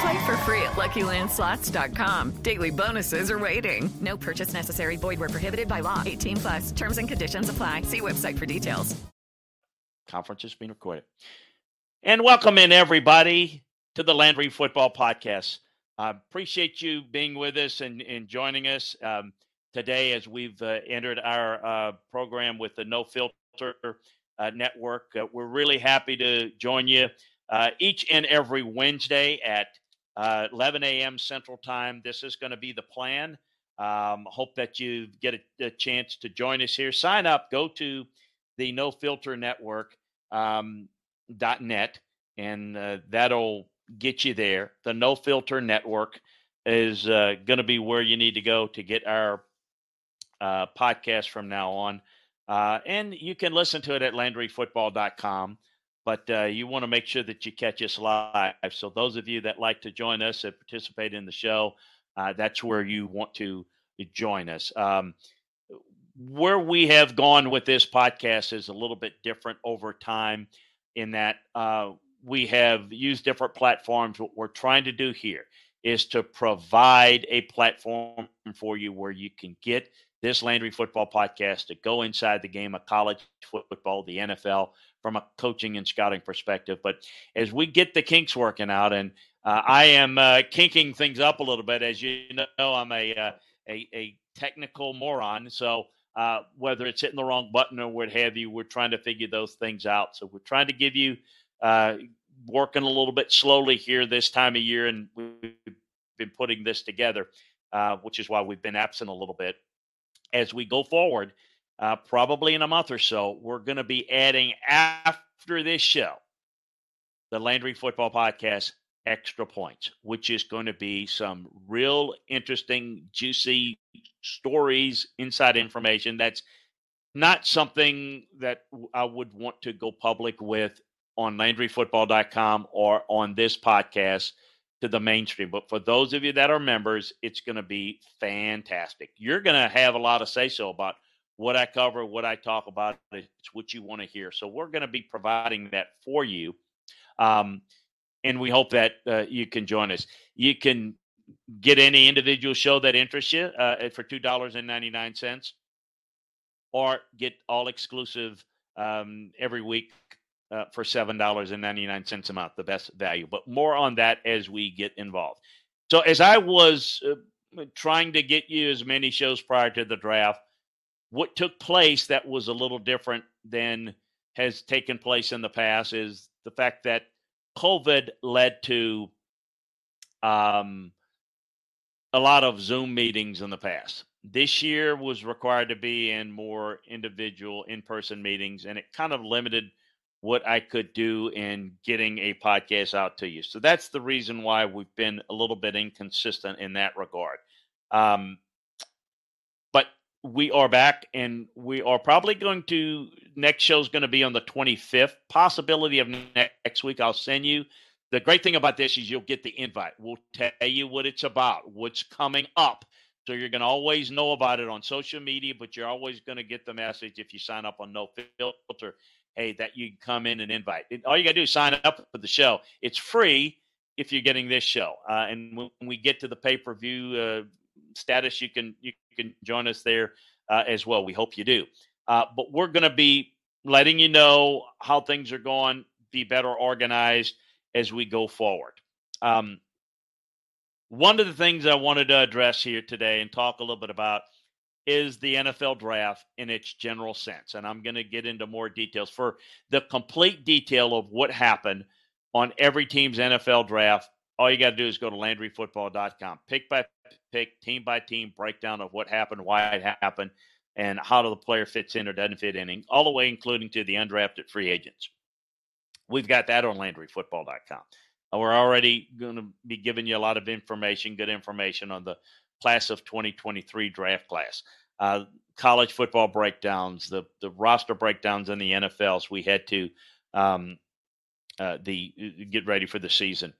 Play for free at LuckyLandSlots.com. Daily bonuses are waiting. No purchase necessary. Void where prohibited by law. 18 plus. Terms and conditions apply. See website for details. Conference is being recorded. And welcome in everybody to the Landry Football Podcast. I appreciate you being with us and, and joining us um, today as we've uh, entered our uh, program with the No Filter uh, Network. Uh, we're really happy to join you uh, each and every Wednesday at uh, 11 a.m. Central Time. This is going to be the plan. Um, hope that you get a, a, chance to join us here. Sign up. Go to the No Filter Network um, .net, and uh, that'll get you there. The No Filter Network is uh, going to be where you need to go to get our uh, podcast from now on. Uh, and you can listen to it at LandryFootball.com but uh, you want to make sure that you catch us live. So those of you that like to join us and participate in the show, uh, that's where you want to join us. Um, where we have gone with this podcast is a little bit different over time in that uh, we have used different platforms. What we're trying to do here is to provide a platform for you where you can get this Landry Football Podcast to go inside the game of college football, the NFL, from a coaching and scouting perspective. But as we get the kinks working out, and uh, I am uh, kinking things up a little bit, as you know, I'm a uh, a, a, technical moron. So uh, whether it's hitting the wrong button or what have you, we're trying to figure those things out. So we're trying to give you uh, working a little bit slowly here this time of year, and we've been putting this together, uh, which is why we've been absent a little bit. As we go forward, uh, probably in a month or so, we're going to be adding after this show, the Landry Football Podcast Extra Points, which is going to be some real interesting, juicy stories, inside information that's not something that I would want to go public with on LandryFootball.com or on this podcast to the mainstream. But for those of you that are members, it's going to be fantastic. You're going to have a lot of say so about what I cover, what I talk about. It's what you want to hear. So we're going to be providing that for you. Um, and we hope that uh, you can join us. You can get any individual show that interests you uh, for $2.99 or get all exclusive um, every week uh, for $7.99 a month, the best value. But more on that as we get involved. So, as I was uh, trying to get you as many shows prior to the draft, what took place that was a little different than has taken place in the past is the fact that COVID led to um, a lot of Zoom meetings in the past. This year was required to be in more individual in person meetings, and it kind of limited what I could do in getting a podcast out to you. So that's the reason why we've been a little bit inconsistent in that regard. Um, but we are back and we are probably going to next show is going to be on the 25th possibility of next week i'll send you the great thing about this is you'll get the invite we'll tell you what it's about what's coming up so you're going to always know about it on social media but you're always going to get the message if you sign up on no filter hey that you come in and invite all you got to do is sign up for the show it's free if you're getting this show uh, and when we get to the pay-per-view uh, status, you can you can join us there uh, as well. We hope you do. Uh, but we're going to be letting you know how things are going, be better organized as we go forward. Um, one of the things I wanted to address here today and talk a little bit about is the NFL draft in its general sense. And I'm going to get into more details for the complete detail of what happened on every team's NFL draft. All you got to do is go to LandryFootball.com. Pick by pick, team by team breakdown of what happened, why it happened, and how the player fits in or doesn't fit in, all the way including to the undrafted free agents. We've got that on LandryFootball.com. We're already going to be giving you a lot of information, good information on the class of 2023 draft class. Uh, college football breakdowns, the the roster breakdowns in the NFLs. We had to um, uh, the uh, get ready for the season,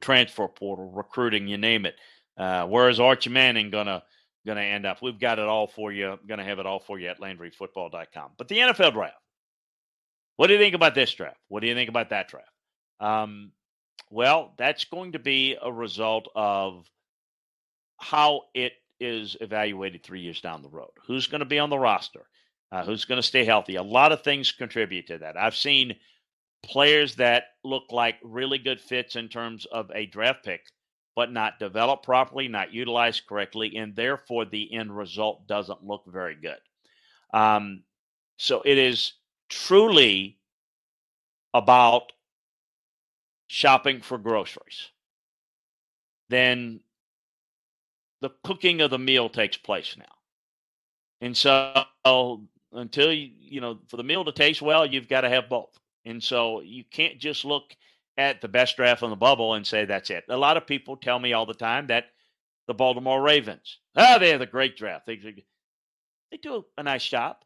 transfer portal, recruiting, you name it. Uh, where is Archie Manning gonna gonna end up? We've got it all for you. I'm Gonna have it all for you at LandryFootball.com. But the NFL draft. What do you think about this draft? What do you think about that draft? Um, well, that's going to be a result of how it is evaluated three years down the road. Who's going to be on the roster? Uh, who's going to stay healthy? A lot of things contribute to that. I've seen players that look like really good fits in terms of a draft pick, but not developed properly, not utilized correctly, and therefore the end result doesn't look very good. Um, so it is truly about shopping for groceries. Then the cooking of the meal takes place now. And so until you, you know, for the meal to taste well, you've got to have both. And so you can't just look at the best draft on the bubble and say that's it. A lot of people tell me all the time that the Baltimore Ravens, oh, they have a great draft. They, they do a nice job.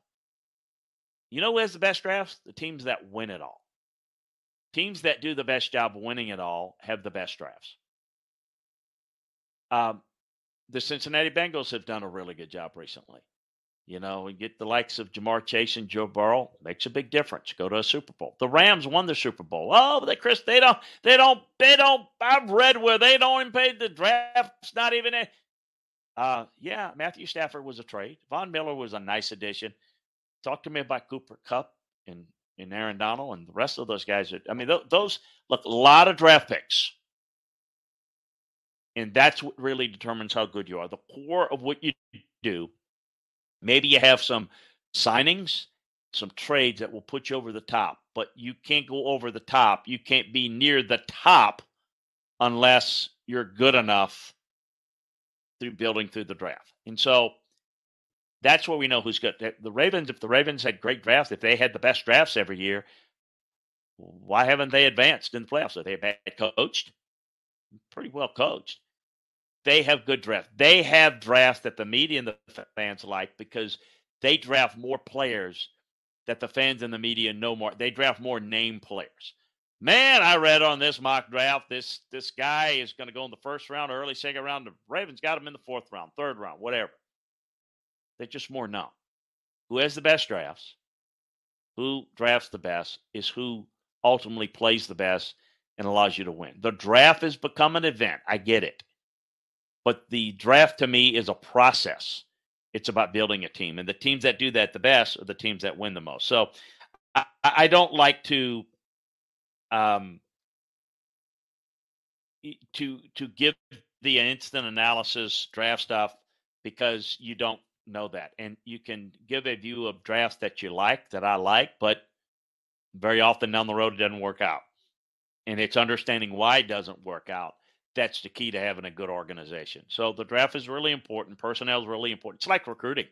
You know who has the best drafts? The teams that win it all. Teams that do the best job winning it all have the best drafts. Um, the Cincinnati Bengals have done a really good job recently. You know, and get the likes of Ja'Marr Chase and Joe Burrow makes a big difference. Go to a Super Bowl. The Rams won the Super Bowl. Oh, they Chris, they don't, they don't, they don't. I've read where they don't even pay the draft's not even. A, uh, yeah, Matthew Stafford was a trade. Von Miller was a nice addition. Talk to me about Cooper Kupp and and Aaron Donald and the rest of those guys. Are, I mean, th- those look a lot of draft picks and that's what really determines how good you are. The core of what you do, maybe you have some signings, some trades that will put you over the top, but you can't go over the top. You can't be near the top unless you're good enough through building through the draft. And so that's where we know who's good. The Ravens, if the Ravens had great drafts, if they had the best drafts every year, why haven't they advanced in the playoffs? Are they bad coached? Pretty well coached they have good drafts. They have drafts that the media and the fans like because they draft more players that the fans and the media know more. They draft more name players. Man, I read on this mock draft this this guy is going to go in the first round, early second round. The Ravens got him in the fourth round, third round, whatever. They're just more known. Who has the best drafts? Who drafts the best is who ultimately plays the best and allows you to win. The draft has become an event. I get it. But the draft to me is a process. It's about building a team. And the teams that do that the best are the teams that win the most. So I, I don't like to um to to give the instant analysis draft stuff because you don't know that. And you can give a view of drafts that you like, that I like, but very often down the road it doesn't work out. And it's understanding why it doesn't work out that's the key to having a good organization. So the draft is really important. Personnel is really important. It's like recruiting.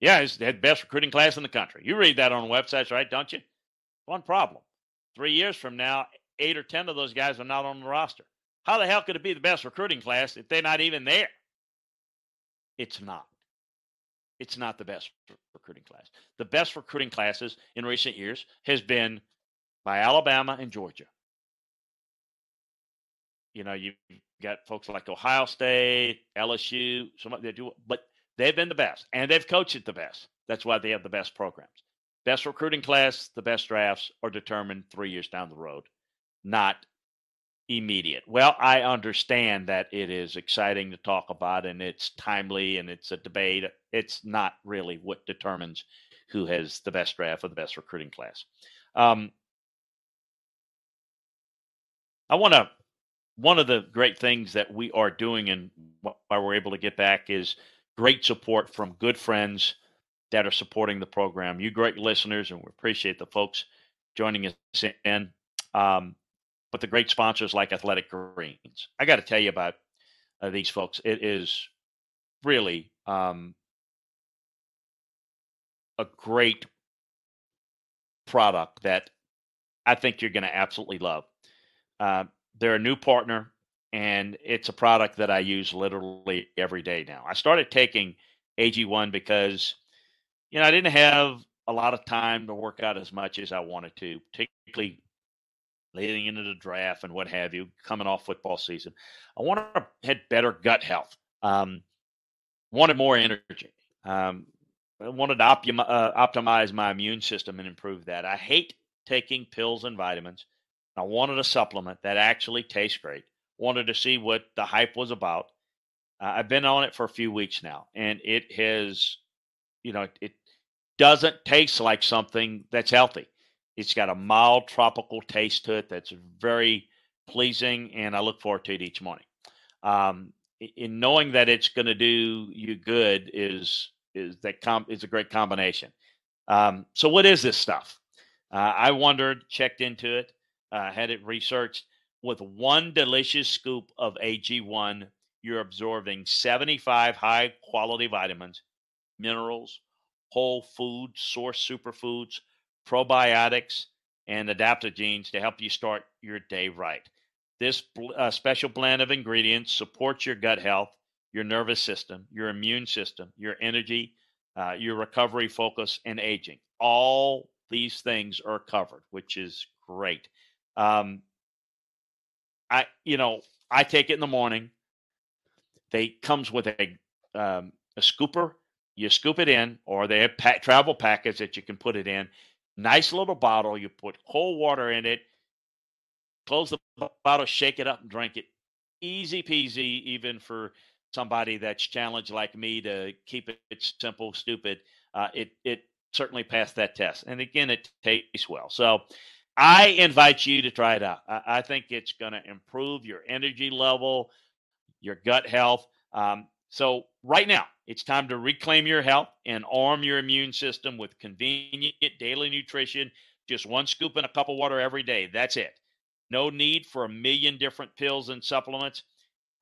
Yeah, it's the best recruiting class in the country. You read that on websites, right? Don't you? One problem. Three years from now, eight or 10 of those guys are not on the roster. How the hell could it be the best recruiting class if they're not even there? It's not. It's not the best recruiting class. The best recruiting classes in recent years has been by Alabama and Georgia. You know, you've got folks like Ohio State, LSU, some they do, but they've been the best and they've coached it the best. That's why they have the best programs. Best recruiting class, the best drafts are determined three years down the road, not immediate. Well, I understand that it is exciting to talk about and it's timely and it's a debate. It's not really what determines who has the best draft or the best recruiting class. Um, I want to one of the great things that we are doing and why we're able to get back is great support from good friends that are supporting the program. You great listeners, and we appreciate the folks joining us in. Um, but the great sponsors like Athletic Greens. I got to tell you about uh, these folks. It is really um, a great product that I think you're going to absolutely love. Uh, they're a new partner, and it's a product that I use literally every day now. I started taking AG1 because, you know, I didn't have a lot of time to work out as much as I wanted to, particularly leading into the draft and what have you, coming off football season. I wanted to had better gut health. Um, wanted more energy. Um, I wanted to uh, optimize my immune system and improve that. I hate taking pills and vitamins. I wanted a supplement that actually tastes great. Wanted to see what the hype was about. Uh, I've been on it for a few weeks now, and it has, you know, it doesn't taste like something that's healthy. It's got a mild tropical taste to it that's very pleasing, and I look forward to it each morning. Um, in knowing that it's going to do you good is is that com- is a great combination. Um, so what is this stuff? Uh, I wondered, checked into it, uh, had it researched. With one delicious scoop of AG1, you're absorbing 75 high quality vitamins, minerals, whole food source superfoods, probiotics, and adaptogens to help you start your day right. This uh, special blend of ingredients supports your gut health, your nervous system, your immune system, your energy, uh, your recovery focus, and aging. All these things are covered, which is great. Um, I, you know, I take it in the morning. They comes with a um, a scooper. You scoop it in, or they have travel packets that you can put it in. Nice little bottle. You put cold water in it. Close the bottle, shake it up, and drink it. Easy peasy, even for somebody that's challenged like me to keep it simple, stupid. Uh, it it certainly passed that test, and again, it tastes well. So, I invite you to try it out. I, I think it's going to improve your energy level, your gut health. Um, so, right now, it's time to reclaim your health and arm your immune system with convenient daily nutrition. Just one scoop in a cup of water every day. That's it. No need for a million different pills and supplements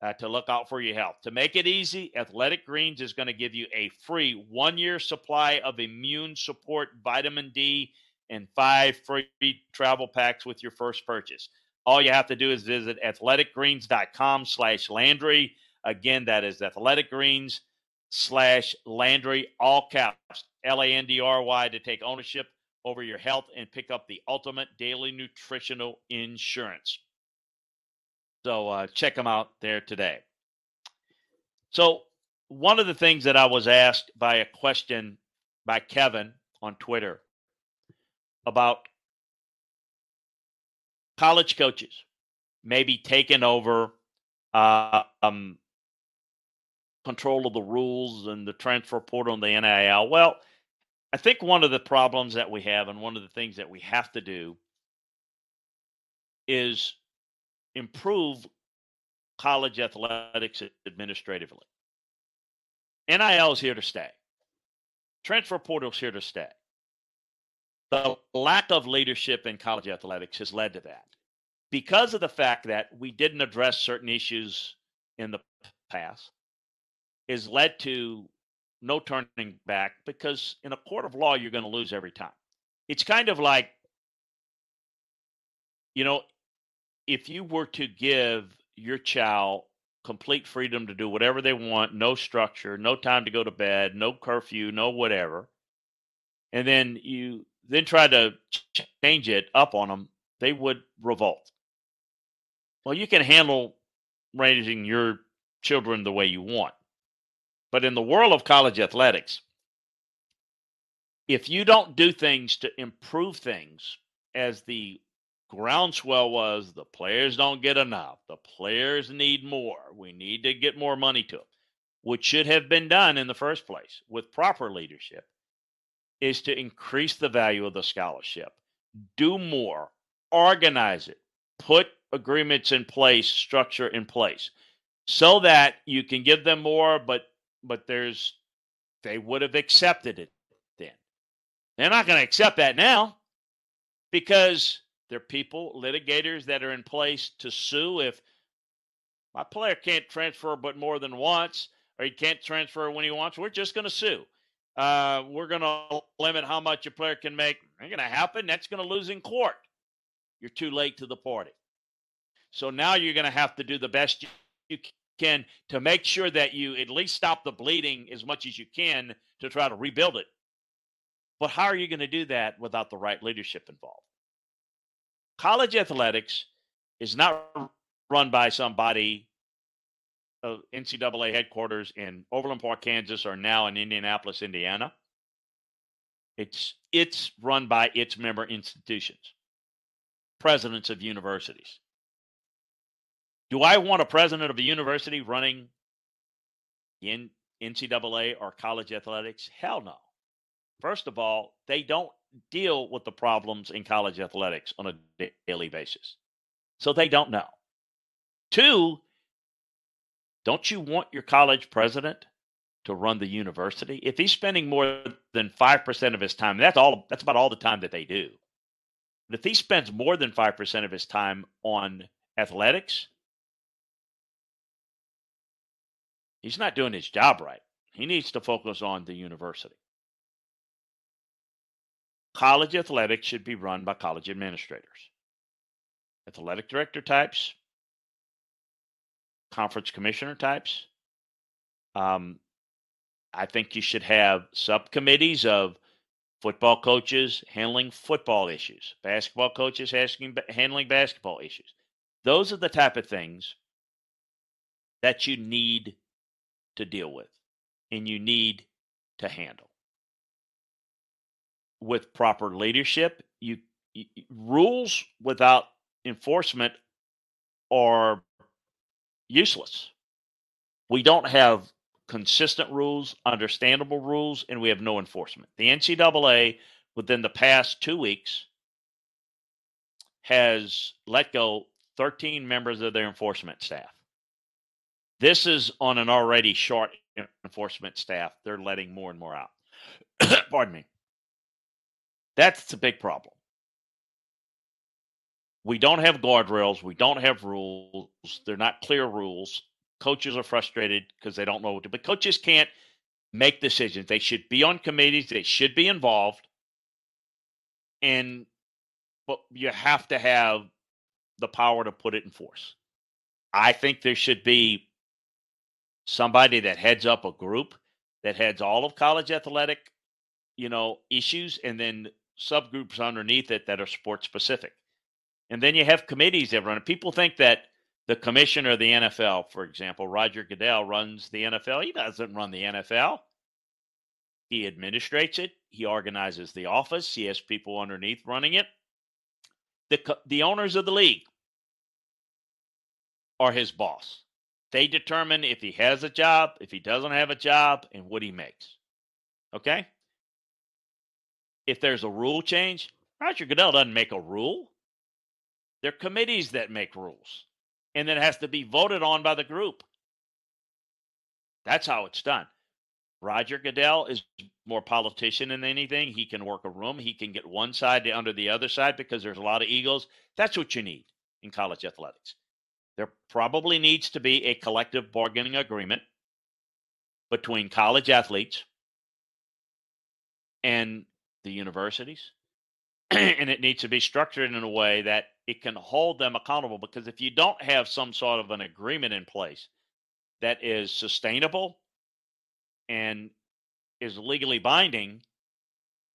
uh, to look out for your health. To make it easy, Athletic Greens is going to give you a free one year supply of immune support vitamin D and five free travel packs with your first purchase. All you have to do is visit athleticgreens.com slash Landry. Again, that is athleticgreens slash Landry, all caps, L A N D R Y, to take ownership over your health and pick up the ultimate daily nutritional insurance. So uh, check them out there today. So, one of the things that I was asked by a question by Kevin on Twitter about college coaches maybe taking over uh, um, control of the rules and the transfer portal and the NIL. Well, I think one of the problems that we have, and one of the things that we have to do, is improve college athletics administratively. NIL is here to stay. Transfer portal is here to stay. The lack of leadership in college athletics has led to that because of the fact that we didn't address certain issues in the past is led to no turning back because in a court of law, you're going to lose every time. It's kind of like, you know, if you were to give your child complete freedom to do whatever they want, no structure, no time to go to bed, no curfew, no whatever, and then you then try to change it up on them, they would revolt. Well, you can handle raising your children the way you want. But in the world of college athletics, if you don't do things to improve things as the groundswell was the players don't get enough, the players need more, we need to get more money to them, which should have been done in the first place with proper leadership, is to increase the value of the scholarship, do more, organize it, put agreements in place, structure in place, so that you can give them more, but but there's they would have accepted it then. They're not going to accept that now because there are people, litigators that are in place to sue if my player can't transfer but more than once, or he can't transfer when he wants. We're just going to sue. Uh, we're going to limit how much a player can make. Ain't going to happen. That's going to lose in court. You're too late to the party. So now you're going to have to do the best you can to make sure that you at least stop the bleeding as much as you can to try to rebuild it. But how are you going to do that without the right leadership involved? College athletics is not run by somebody NCAA headquarters in Overland Park, Kansas, are now in Indianapolis, Indiana. It's it's run by its member institutions, presidents of universities. Do I want a president of a university running in NCAA or college athletics? Hell no. First of all, they don't deal with the problems in college athletics on a daily basis. So they don't know. Two, don't you want your college president to run the university? If he's spending more than 5% of his time, that's all that's about all the time that they do. But if he spends more than 5% of his time on athletics, he's not doing his job right. He needs to focus on the university. College athletics should be run by college administrators, athletic director types, conference commissioner types. Um, I think you should have subcommittees of football coaches handling football issues, basketball coaches asking, handling basketball issues. Those are the type of things that you need to deal with and you need to handle with proper leadership. You, you rules without enforcement are useless. We don't have consistent rules, understandable rules, and we have no enforcement. The NCAA, within the past two weeks, has let go 13 members of their enforcement staff. This is on an already short enforcement staff. They're letting more and more out. Pardon me. That's a big problem. We don't have guardrails. We don't have rules. They're not clear rules. Coaches are frustrated because they don't know what to. But coaches can't make decisions. They should be on committees. They should be involved. And but you have to have the power to put it in force. I think there should be somebody that heads up a group that heads all of college athletic, you know, issues, and then subgroups underneath it that are sport specific. And then you have committees that run it. People think that the commissioner of the NFL, for example, Roger Goodell, runs the NFL. He doesn't run the NFL. He administrates it. He organizes the office. He has people underneath running it. The, the owners of the league are his boss. They determine if he has a job, if he doesn't have a job, and what he makes. Okay? if there's a rule change, Roger Goodell doesn't make a rule. There are committees that make rules, and then it has to be voted on by the group. That's how it's done. Roger Goodell is more politician than anything. He can work a room. He can get one side to under the other side because there's a lot of egos. That's what you need in college athletics. There probably needs to be a collective bargaining agreement between college athletes and the universities. and it needs to be structured in a way that it can hold them accountable because if you don't have some sort of an agreement in place that is sustainable and is legally binding,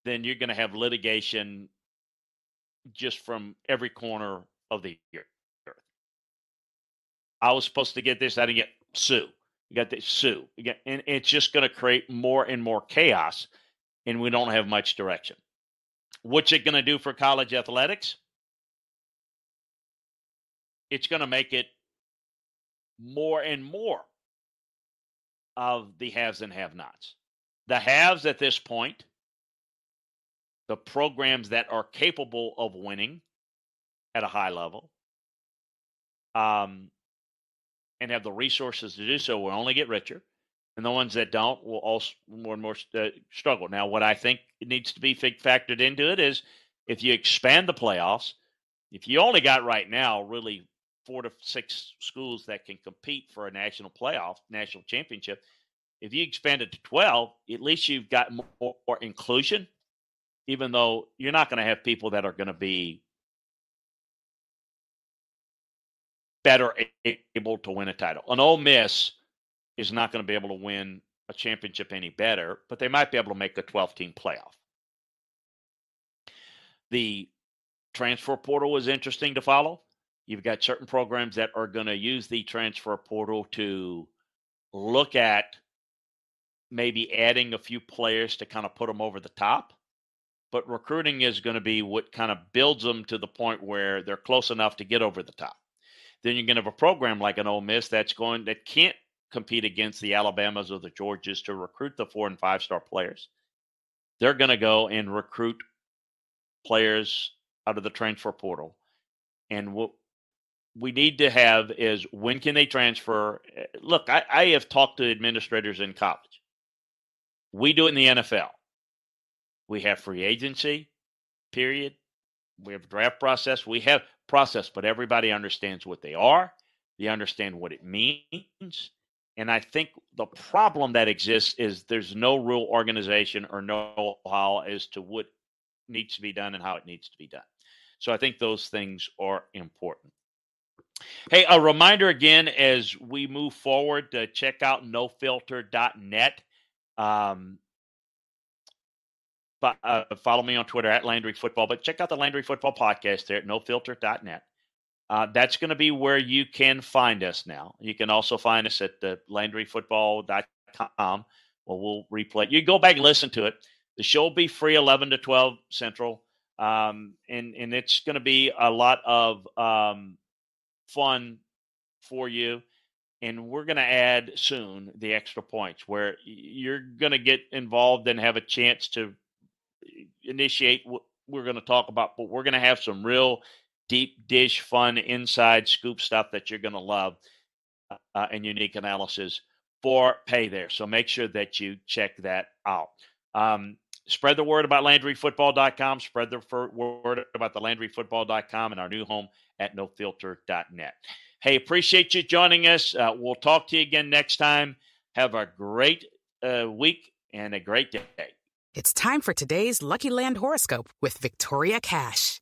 then you're going to have litigation just from every corner of the earth. I was supposed to get this, I didn't get sue. You got the sue. You got, and it's just going to create more and more chaos and we don't have much direction. What's it going to do for college athletics? It's going to make it more and more of the haves and have nots. The haves at this point, the programs that are capable of winning at a high level, um, and have the resources to do so will only get richer. And the ones that don't will also more and more uh, struggle. Now, what I think needs to be factored into it is if you expand the playoffs, if you only got right now really four to six schools that can compete for a national playoff, national championship, if you expand it to 12, at least you've got more, more inclusion, even though you're not going to have people that are going to be better able to win a title. An Ole Miss is not going to be able to win a championship any better, but they might be able to make a 12 team playoff. The transfer portal is interesting to follow. You've got certain programs that are going to use the transfer portal to look at maybe adding a few players to kind of put them over the top. But recruiting is going to be what kind of builds them to the point where they're close enough to get over the top. Then you're going to have a program like an Ole Miss that's going that can't compete against the Alabamas or the Georgias to recruit the four and five star players. They're going to go and recruit players out of the transfer portal. And what we need to have is when can they transfer? Eh, look, I, I have talked to administrators in college. We do it in the NFL. We have free agency, period. We have draft process. We have process, but everybody understands what they are. They understand what it means. And I think the problem that exists is there's no real organization or know how as to what needs to be done and how it needs to be done. So I think those things are important. Hey, a reminder again as we move forward to check out nofilter.net. Um, but, uh, follow me on Twitter at Landry Football, but check out the Landry Football podcast there at nofilter.net. Uh, that's going to be where you can find us now. You can also find us at the LandryFootball.com. Well, we'll replay. You go back and listen to it. The show will be free 11 to 12 Central. Um, and, and it's going to be a lot of um, fun for you. And we're going to add soon the extra points where you're going to get involved and have a chance to initiate what we're going to talk about. But we're going to have some real deep dish, fun, inside scoop stuff that you're going to love uh, and unique analysis for pay there. So make sure that you check that out. Um, spread the word about LandryFootball.com. Spread the word about the LandryFootball.com and our new home at nofilter.net. Hey, appreciate you joining us. Uh, we'll talk to you again next time. Have a great uh, week and a great day. It's time for today's Lucky Land horoscope with Victoria Cash.